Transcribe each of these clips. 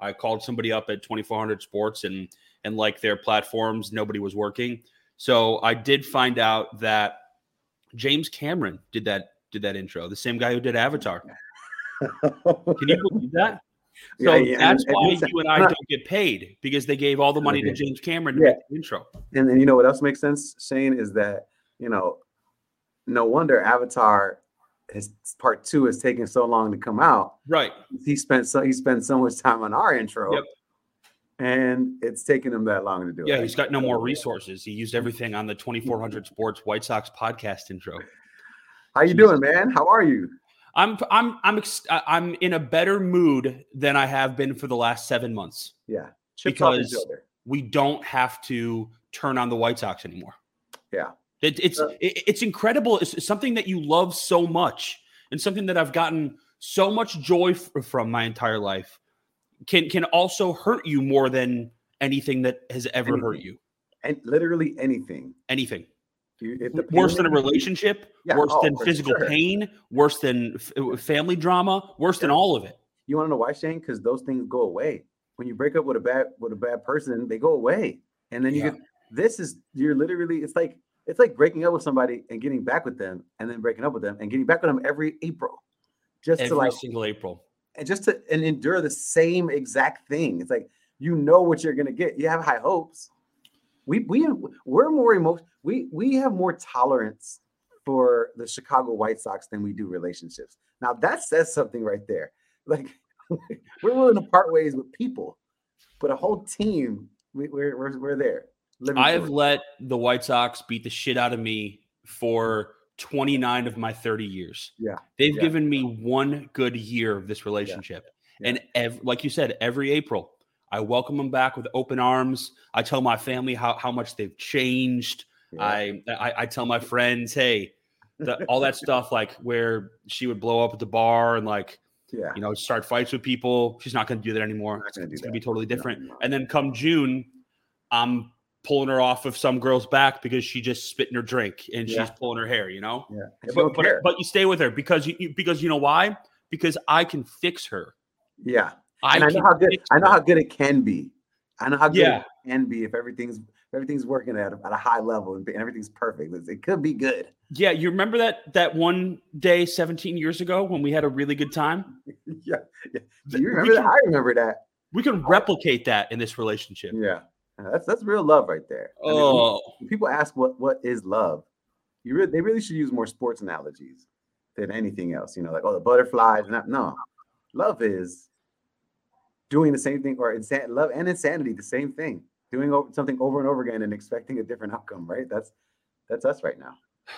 I called somebody up at 2400 Sports and and like their platforms, nobody was working. So I did find out that James Cameron did that did that intro, the same guy who did Avatar. Can you believe that? So Yeah, yeah, that's and- why and- you and I don't get paid because they gave all the money to James Cameron to Yeah. make the intro. And then you know what else makes sense, Shane, is that you know, no wonder Avatar, his part two is taking so long to come out. Right. He spent so he spent so much time on our intro, Yep. and it's taking him that long to do Yeah, it. Yeah, he's got no more resources. He used everything on the 2400 Sports White Sox podcast intro. How you doing, man? How are you? I'm I'm I'm ex- I'm in a better mood than I have been for the last 7 months. Yeah, chips Because- We don't have to turn on the White Sox anymore. Yeah. It, it's Uh, it, it's incredible. It's something that you love so much, and something that I've gotten so much joy f- from my entire life. Can can also hurt you more than anything that has ever hurt you. And literally anything. Anything worse than a relationship, Yeah, worse oh, than physical sure. pain, worse than f- family drama, worse than all of it. You want to know why, Shane? Because those things go away. When you break up with a bad with a bad person, they go away, and then you Yeah. get this is you're literally it's like it's like breaking up with somebody and getting back with them, and then breaking up with them and getting back with them every April, just Every to like single April. and just to and endure the same exact thing. It's like you know what you're gonna get. You have high hopes. We we we're more emotional. We we have more tolerance for the Chicago White Sox than we do relationships. Now that says something right there. Like we're willing to part ways with people, but a whole team, we, we're, we're we're there. I have let the White Sox beat the shit out of me for 29 of my 30 years. Yeah, They've yeah. given me one good year of this relationship. yeah. And ev- like you said, every April, I welcome them back with open arms. I tell my family how, how much they've changed. Yeah. I, I I tell my friends, hey, the, all that stuff like where she would blow up at the bar and like yeah. you know start fights with people. She's not going to do that anymore. Gonna do it's going to be totally No, different. no. And then come June, I'm pulling her off of some girl's back because she just spit in her drink and Yeah. she's pulling her hair. You know, Yeah, but, but, but you stay with her because you, you because you know why? Because I can fix her. yeah, I, and I know how good I know her. how good it can be. I know how good Yeah. it can be if everything's if everything's working at a, at a high level and everything's perfect. It could be good. Yeah, you remember that that one day 17 years ago when we had a really good time? yeah, yeah. Do you we remember that? can- I remember that. We can replicate that in this relationship. Yeah, that's that's real love right there. I mean, Oh, people ask what what is love, you really they really should use more sports analogies than anything else. You know, like oh the butterflies. Not, no, love is doing the same thing, or insan- love and insanity, the same thing. Doing something over and over again and expecting a different outcome. Right? That's that's us right now.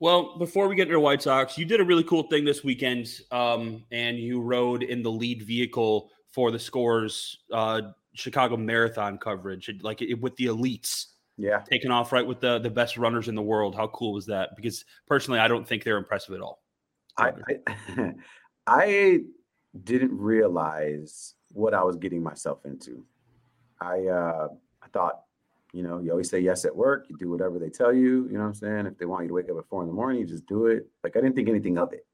well, before we get into White Sox, you did a really cool thing this weekend, um, and you rode in the lead vehicle for the Scores uh, Chicago Marathon coverage, like it, with the elites Yeah. taking off right with the the best runners in the world. How cool was that? Because personally, I don't think they're impressive at all. I, I I didn't realize what I was getting myself into. I uh I thought, you know, you always say yes at work, you do whatever they tell you, you know what I'm saying? If they want you to wake up at four in the morning, you just do it. Like I didn't think anything of it.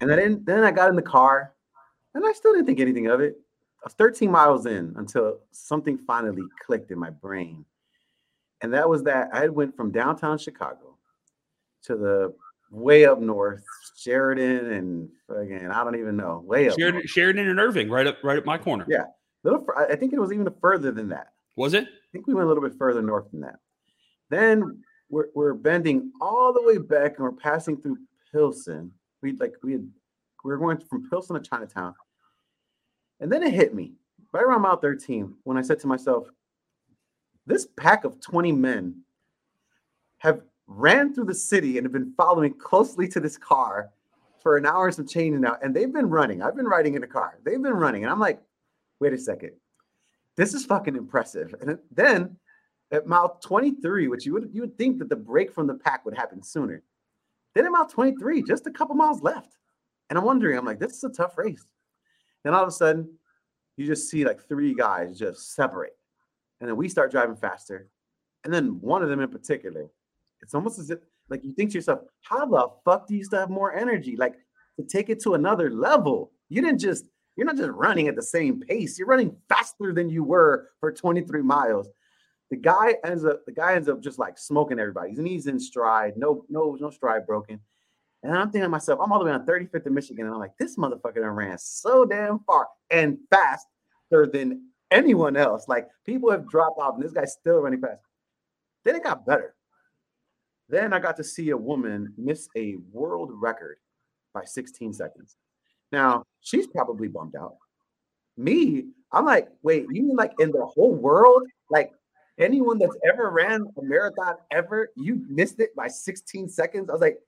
And then then I got in the car and I still didn't think anything of it. I was 13 miles in until something finally clicked in my brain. And that was that I had went from downtown Chicago to the way up north, Sheridan and again, I don't even know. Way up. Sheridan, Sheridan and Irving, right up, right at my corner. Yeah, little. I think it was even further than that. Was it? I think we went a little bit further north than that. Then we're, we're bending all the way back and we're passing through Pilsen. We like we had we were going from Pilsen to Chinatown. And then it hit me right around mile 13 when I said to myself, this pack of 20 men have ran through the city and have been following closely to this car for an hour and some change now. And they've been running. I've been riding in a car. They've been running. And I'm like, wait a second. This is fucking impressive. And then at mile 23, which you would you would think that the break from the pack would happen sooner. Then at mile 23, just a couple miles left. And I'm wondering, I'm like, this is a tough race. Then all of a sudden, you just see like three guys just separate. And then we start driving faster. And then one of them in particular, it's almost as if like you think to yourself, how the fuck do you still have more energy? Like to take it to another level. You didn't just, you're not just running at the same pace. You're running faster than you were for 23 miles. The guy ends up, the guy ends up just like smoking everybody. He's knees in stride, no, no, no stride broken. And I'm thinking to myself, I'm all the way on 35th in Michigan, and I'm like, this motherfucker done ran so damn far and faster than anyone else. Like people have dropped off, and this guy's still running fast. Then it got better. Then I got to see a woman miss a world record by 16 seconds. Now she's probably bummed out. Me, I'm like, wait, you mean like in the whole world? Like anyone that's ever ran a marathon ever, you missed it by 16 seconds? I was like,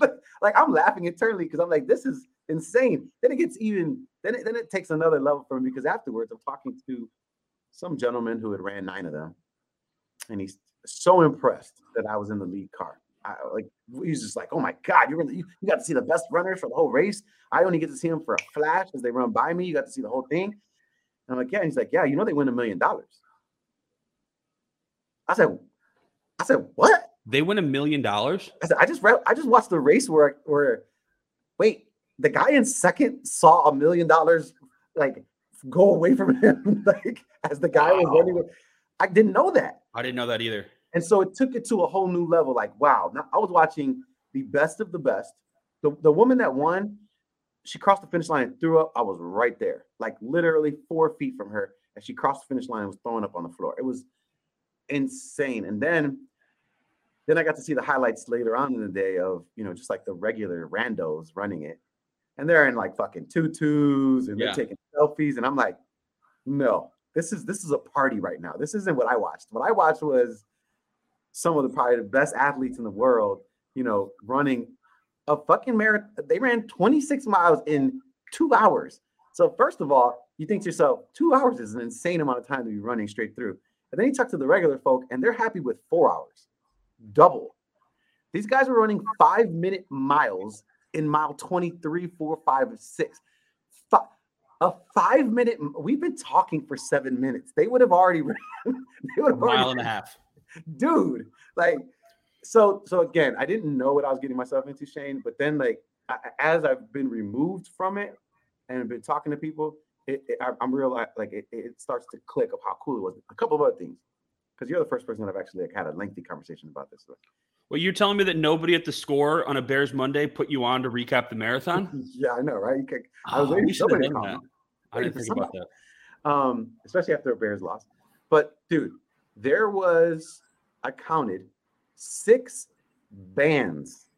like I'm laughing internally because I'm like, this is insane. Then it gets even, then it, then it takes another level for me because afterwards I'm talking to some gentleman who had ran nine of them, and he's so impressed that I was in the lead car. I, like he's just like, oh my god, you're in the, you, you got to see the best runners for the whole race. I only get to see them for a flash as they run by me. You got to see the whole thing. And I'm like, yeah. And he's like, yeah, you know they win a million dollars. I said, I said, what? They win a million dollars. I just read, I just watched the race where where wait, the guy in second saw a million dollars like go away from him, like as the guy wow. was running. I didn't know that. I didn't know that either. And so it took it to a whole new level. Like, wow. Now I was watching the best of the best. The, the woman that won, she crossed the finish line and threw up. I was right there, like literally four feet from her. And she crossed the finish line and was throwing up on the floor. It was insane. And then then I got to see the highlights later on in the day of, you know, just like the regular randos running it. And they're in like fucking tutus and yeah. they're taking selfies. And I'm like, no, this is this is a party right now. This isn't what I watched. What I watched was some of the probably the best athletes in the world, you know, running a fucking marathon. They ran 26 miles in two hours. So first of all, you think to yourself, two hours is an insane amount of time to be running straight through. And then you talk to the regular folk, and they're happy with four hours double. These guys were running five minute miles in mile 23, 4, 5, 6. Five, a five minute, we've been talking for seven minutes. They would have already ran. they would have a mile already, and a half. Dude, like, so, so again, I didn't know what I was getting myself into, Shane. But then, like, I, as I've been removed from it and been talking to people, it, it, I, am real like it, it starts to click of how cool it was. A couple of other things because you're the first person that I've actually had a lengthy conversation about this. with. Well, you're telling me that nobody at the score on a Bears Monday put you on to recap the marathon? yeah, I know, right? Can, I was oh, waiting for somebody to that. I didn't think about that. Um, especially after a Bears loss. But dude, there was I counted six bands.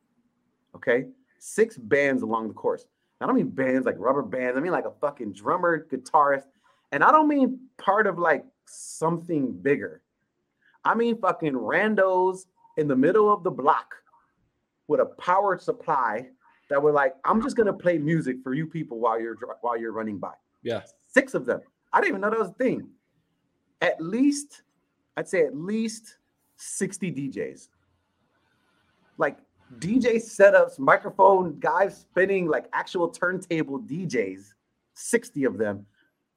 Okay, six bands along the course. I don't mean bands like rubber bands. I mean like a fucking drummer, guitarist, and I don't mean part of like something bigger. I mean, fucking randos in the middle of the block with a power supply that were like, I'm just gonna play music for you people while you're while you're running by. Yeah, six of them. I didn't even know that was a thing. At least, I'd say at least 60 DJs. Like DJ setups, microphone guys spinning, like actual turntable DJs, 60 of them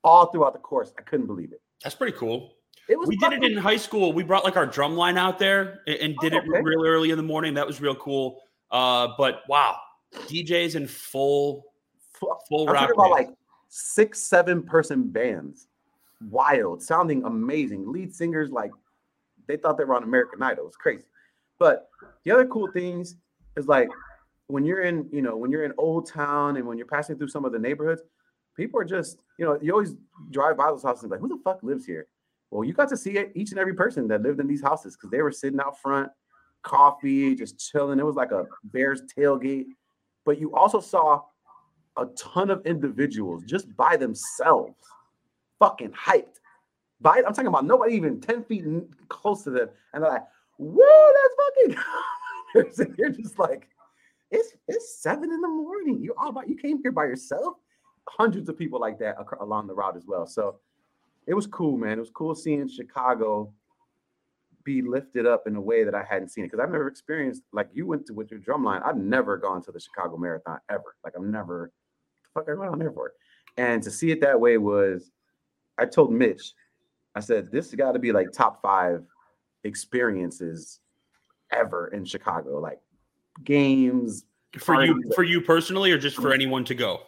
all throughout the course. I couldn't believe it. That's pretty cool. It was we did it in high school. We brought like our drum line out there and, and did oh, okay. it real early in the morning. That was real cool. Uh, but wow, DJs in full full I'm rock. about like six, seven person bands. Wild, sounding amazing. Lead singers like they thought they were on American Idol. It was crazy. But the other cool things is like when you're in, you know, when you're in Old Town and when you're passing through some of the neighborhoods, people are just, you know, you always drive by those houses and be like, who the fuck lives here? Well, you got to see it each and every person that lived in these houses because they were sitting out front, coffee, just chilling. It was like a Bears tailgate. But you also saw a ton of individuals just by themselves, fucking hyped. By I'm talking about nobody even 10 feet close to them. And they're like, whoa, that's fucking. You're just like, it's it's seven in the morning. You all about you came here by yourself. Hundreds of people like that along the route as well. So it was cool, man. It was cool seeing Chicago be lifted up in a way that I hadn't seen it because I've never experienced like you went to with your drumline. I've never gone to the Chicago Marathon ever. Like I'm never the fuck I went on there for. And to see it that way was I told Mitch, I said, this got to be like top five experiences ever in Chicago. Like games for you for you personally or just for um, anyone to go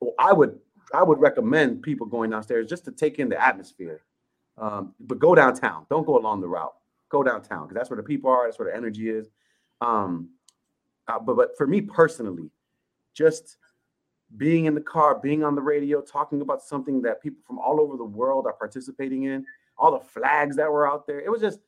well, i would i would recommend people going downstairs just to take in the atmosphere um, but go downtown don't go along the route go downtown because that's where the people are that's where the energy is um, uh, but but for me personally just being in the car being on the radio talking about something that people from all over the world are participating in all the flags that were out there it was just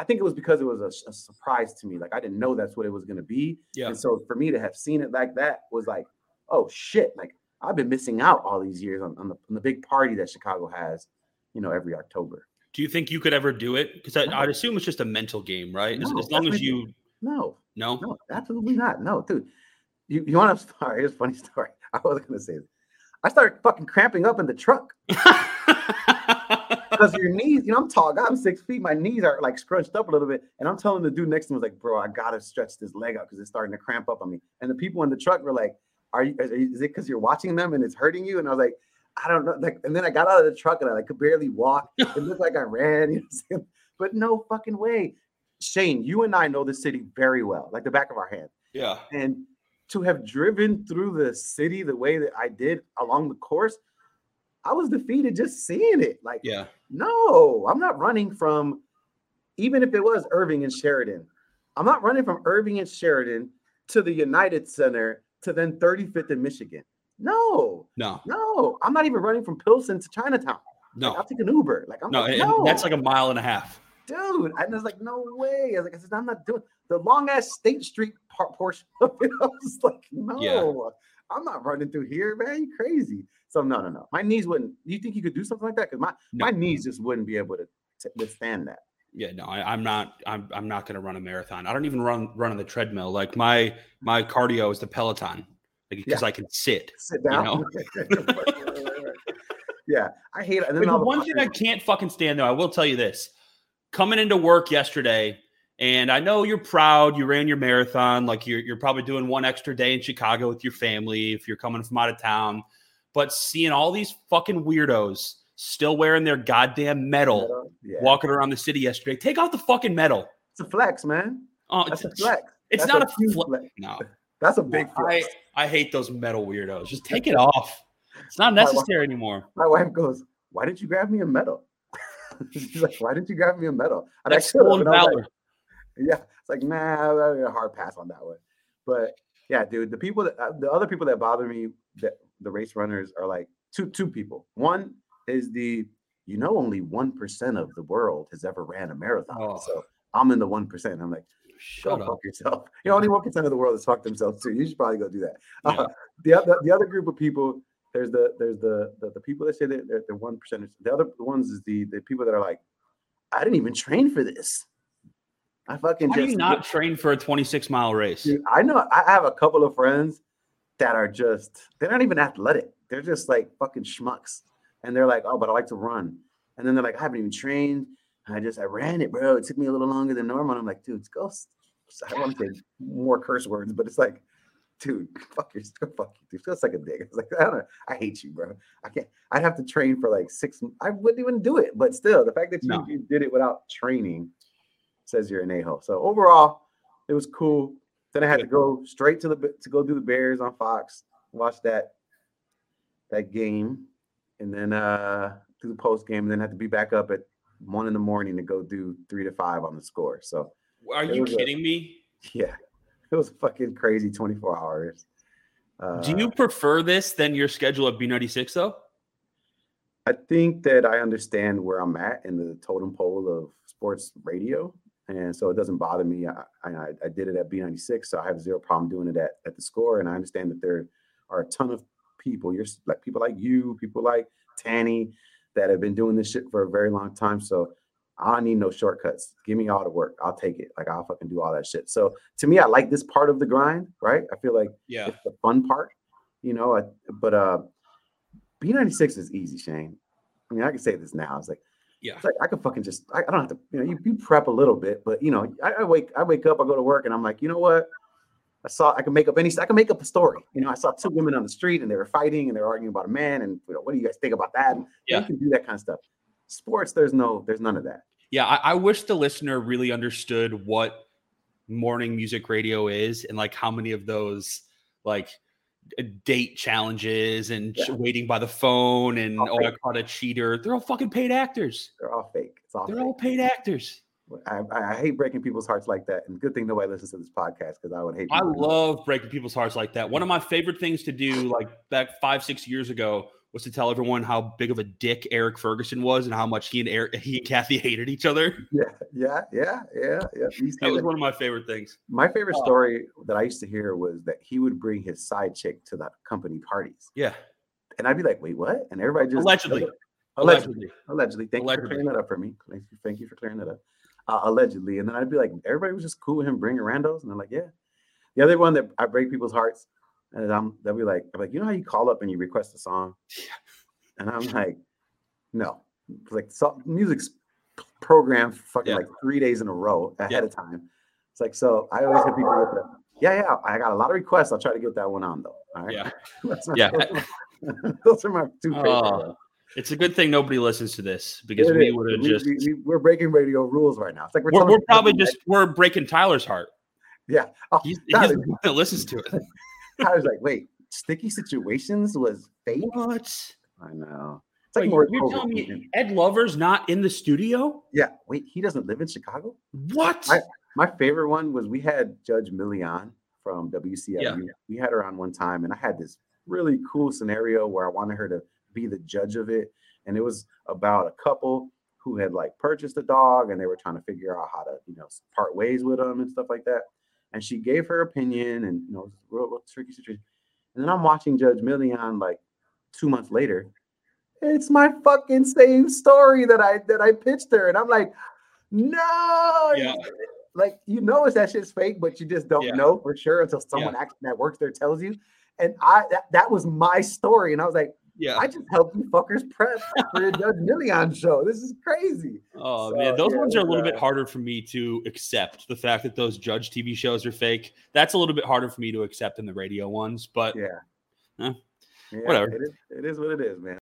I think it was because it was a, a, surprise to me. Like I didn't know that's what it was going to be. Yeah. And so for me to have seen it like that was like, oh shit! Like I've been missing out all these years on, on, the, on the big party that Chicago has, you know, every October. Do you think you could ever do it? Because I'd assume it's just a mental game, right? No, as, as long as you. No. No. No, absolutely not. No, dude. You, you want to start? Here's a funny story. I wasn't going to say this. I started fucking cramping up in the truck. because your knees, you know, I'm tall. I'm six feet. My knees are like scrunched up a little bit. And I'm telling the dude next to me, was like, bro, I gotta stretch this leg out because it's starting to cramp up on me. And the people in the truck were like, Are you is it because you're watching them and it's hurting you? And I was like, I don't know. Like, and then I got out of the truck and I like could barely walk. It looked like I ran, you know but no fucking way. Shane, you and I know the city very well, like the back of our hand. Yeah. And to have driven through the city the way that I did along the course, I was defeated just seeing it. Like, yeah, no, I'm not running from, even if it was Irving and Sheridan, I'm not running from Irving and Sheridan to the United Center to then 35th in Michigan. No, no, no, I'm not even running from Pilsen to Chinatown. No, like, I'll take an Uber. Like, I'm no, like, no, that's like a mile and a half, dude. And I was like, no way. I was like, I said, I'm not doing the long ass State Street part portion of it. I was like, no, yeah. I'm not running through here, man. You crazy. So no, no, no. My knees wouldn't. You think you could do something like that? Because my no. my knees just wouldn't be able to t- withstand that. Yeah, no, I, am not. I'm I'm not going to run a marathon. I don't even run run on the treadmill. Like my my cardio is the Peloton, because like, yeah. I can sit. Sit down. You know? yeah, I hate it. The one thing I can't fucking stand though, I will tell you this: coming into work yesterday, and I know you're proud. You ran your marathon. Like you're you're probably doing one extra day in Chicago with your family if you're coming from out of town but seeing all these fucking weirdos still wearing their goddamn medal yeah. walking around the city yesterday. Take out the fucking medal. It's a flex, man. Oh, That's it's a flex. It's That's not a, a flex. flex. No. That's a big flex. I, I hate those medal weirdos. Just take it off. It's not necessary my, anymore. My wife goes, Why didn't you grab me a medal? She's like, Why didn't you grab me a medal? And That's stolen valor. Like, yeah. It's like, nah, a hard pass on that one. But yeah, dude, the people that uh, the other people that bother me that the race runners are like two two people. One is the you know only one percent of the world has ever ran a marathon. Oh. So I'm in the one percent. I'm like, shut up. yourself. You know, only one percent of the world has fucked themselves too. You should probably go do that. Yeah. Uh, the other the other group of people. There's the there's the the, the people that say that they're, they're one percent. The other ones is the the people that are like, I didn't even train for this. I fucking Why just do you not train for a 26 mile race. Dude, I know I have a couple of friends that are just they're not even athletic. They're just like fucking schmucks. And they're like, oh, but I like to run. And then they're like, I haven't even trained. I just I ran it, bro. It took me a little longer than normal. And I'm like, dude, go. I want to say more curse words, but it's like, dude, fuck your fuck you, dude. Feels like a dick. It's like I don't know. I hate you, bro. I can't. I'd have to train for like six. I wouldn't even do it. But still, the fact that you, no. you did it without training says you're an a hole. So overall, it was cool. Then I had to go straight to the to go do the Bears on Fox. Watch that that game, and then uh do the post game, and then have to be back up at one in the morning to go do three to five on the score. So are you kidding a, me? Yeah. it was fucking crazy 24 hours. Uh, Do you prefer this than your schedule at B96 though? I think that I understand where I'm at in the totem pole of sports radio. And so it doesn't bother me. I, I, I did it at B96, so I have zero problem doing it at, at the score. And I understand that there are a ton of people, you're like people like you, people like Tanny, that have been doing this shit for a very long time. So I need no shortcuts. Give me all the work. I'll take it. Like I'll fucking do all that shit. So to me, I like this part of the grind, right? I feel like yeah, it's the fun part, you know. I, but uh B96 is easy, Shane. I mean, I can say this now. It's like, yeah, it's like I could fucking just I, I don't have to, you know, you, you, prep a little bit, but you know, I, I, wake I wake up, I go to work, and I'm like, you know what? I saw I can make up any I can make up a story. You know, I saw two women on the street and they were fighting and they were arguing about a man, and you know, what do you guys think about that? And yeah, you can do that kind of stuff. Sports, there's no, there's none of that. Yeah, I, I wish the listener really understood what morning music radio is and like how many of those like date challenges and yeah. waiting by the phone and all oh I caught a cheater. They're all fucking paid actors. They're all fake. It's all they're fake. all paid actors. I, I, hate breaking people's hearts like that. And good thing nobody listens to this podcast because I would hate. I love breaking people's hearts like that. One of my favorite things to do, like back five, six years ago, was to tell everyone how big of a dick Eric Ferguson was and how much he and Eric, he and Kathy hated each other. Yeah, yeah, yeah, yeah, yeah. that was one of my favorite things. My favorite uh, story that I used to hear was that he would bring his side chick to the company parties. Yeah, and I'd be like, "Wait, what?" And everybody just allegedly, allegedly, allegedly. Thank allegedly. you for clearing that up for me. Thank you, thank you for clearing that up. Uh, allegedly, and then I'd be like, everybody was just cool with him bringing randos, and I'm like, yeah. The other one that I break people's hearts, and I'm they'll be like, I'm like, you know how you call up and you request a song. Yeah and I'm like, no, like so, music's programmed fucking yeah. like three days in a row ahead yeah. of time. It's like, so I always have people with the, yeah, yeah, I got a lot of requests. I'll try to get that one on though. All right. Yeah. yeah. those are my two favorite. Uh, it's a good thing nobody listens to this because it we would have just. We, are breaking radio rules right now. It's like we're, we're, we're probably just we're breaking Tyler's heart. Yeah, oh, he's, he's that listens to it. I was like, wait, sticky situations was fake. What? I know. It's like wait, more you're telling me Ed Lover's not in the studio? Yeah. Wait, he doesn't live in Chicago? What? My, my favorite one was we had Judge Milian from WCW. Yeah. We had her on one time, and I had this really cool scenario where I wanted her to be the judge of it. And it was about a couple who had like purchased a dog and they were trying to figure out how to, you know, part ways with them and stuff like that. And she gave her opinion and, you know, real, real tricky situation. And then I'm watching Judge Milian like two months later, it's my fucking same story that I that I pitched her, and I'm like, no, yeah. like you know it's that shit's fake, but you just don't yeah. know for sure until someone yeah. actually that works there tells you. And I that, that was my story, and I was like, yeah, I just helped you fuckers prep for the Judge Milian show. This is crazy. Oh so, man, those yeah, ones are a little uh, bit harder for me to accept. The fact that those Judge TV shows are fake, that's a little bit harder for me to accept than the radio ones. But yeah, eh, yeah, whatever. It is, it is what it is, man.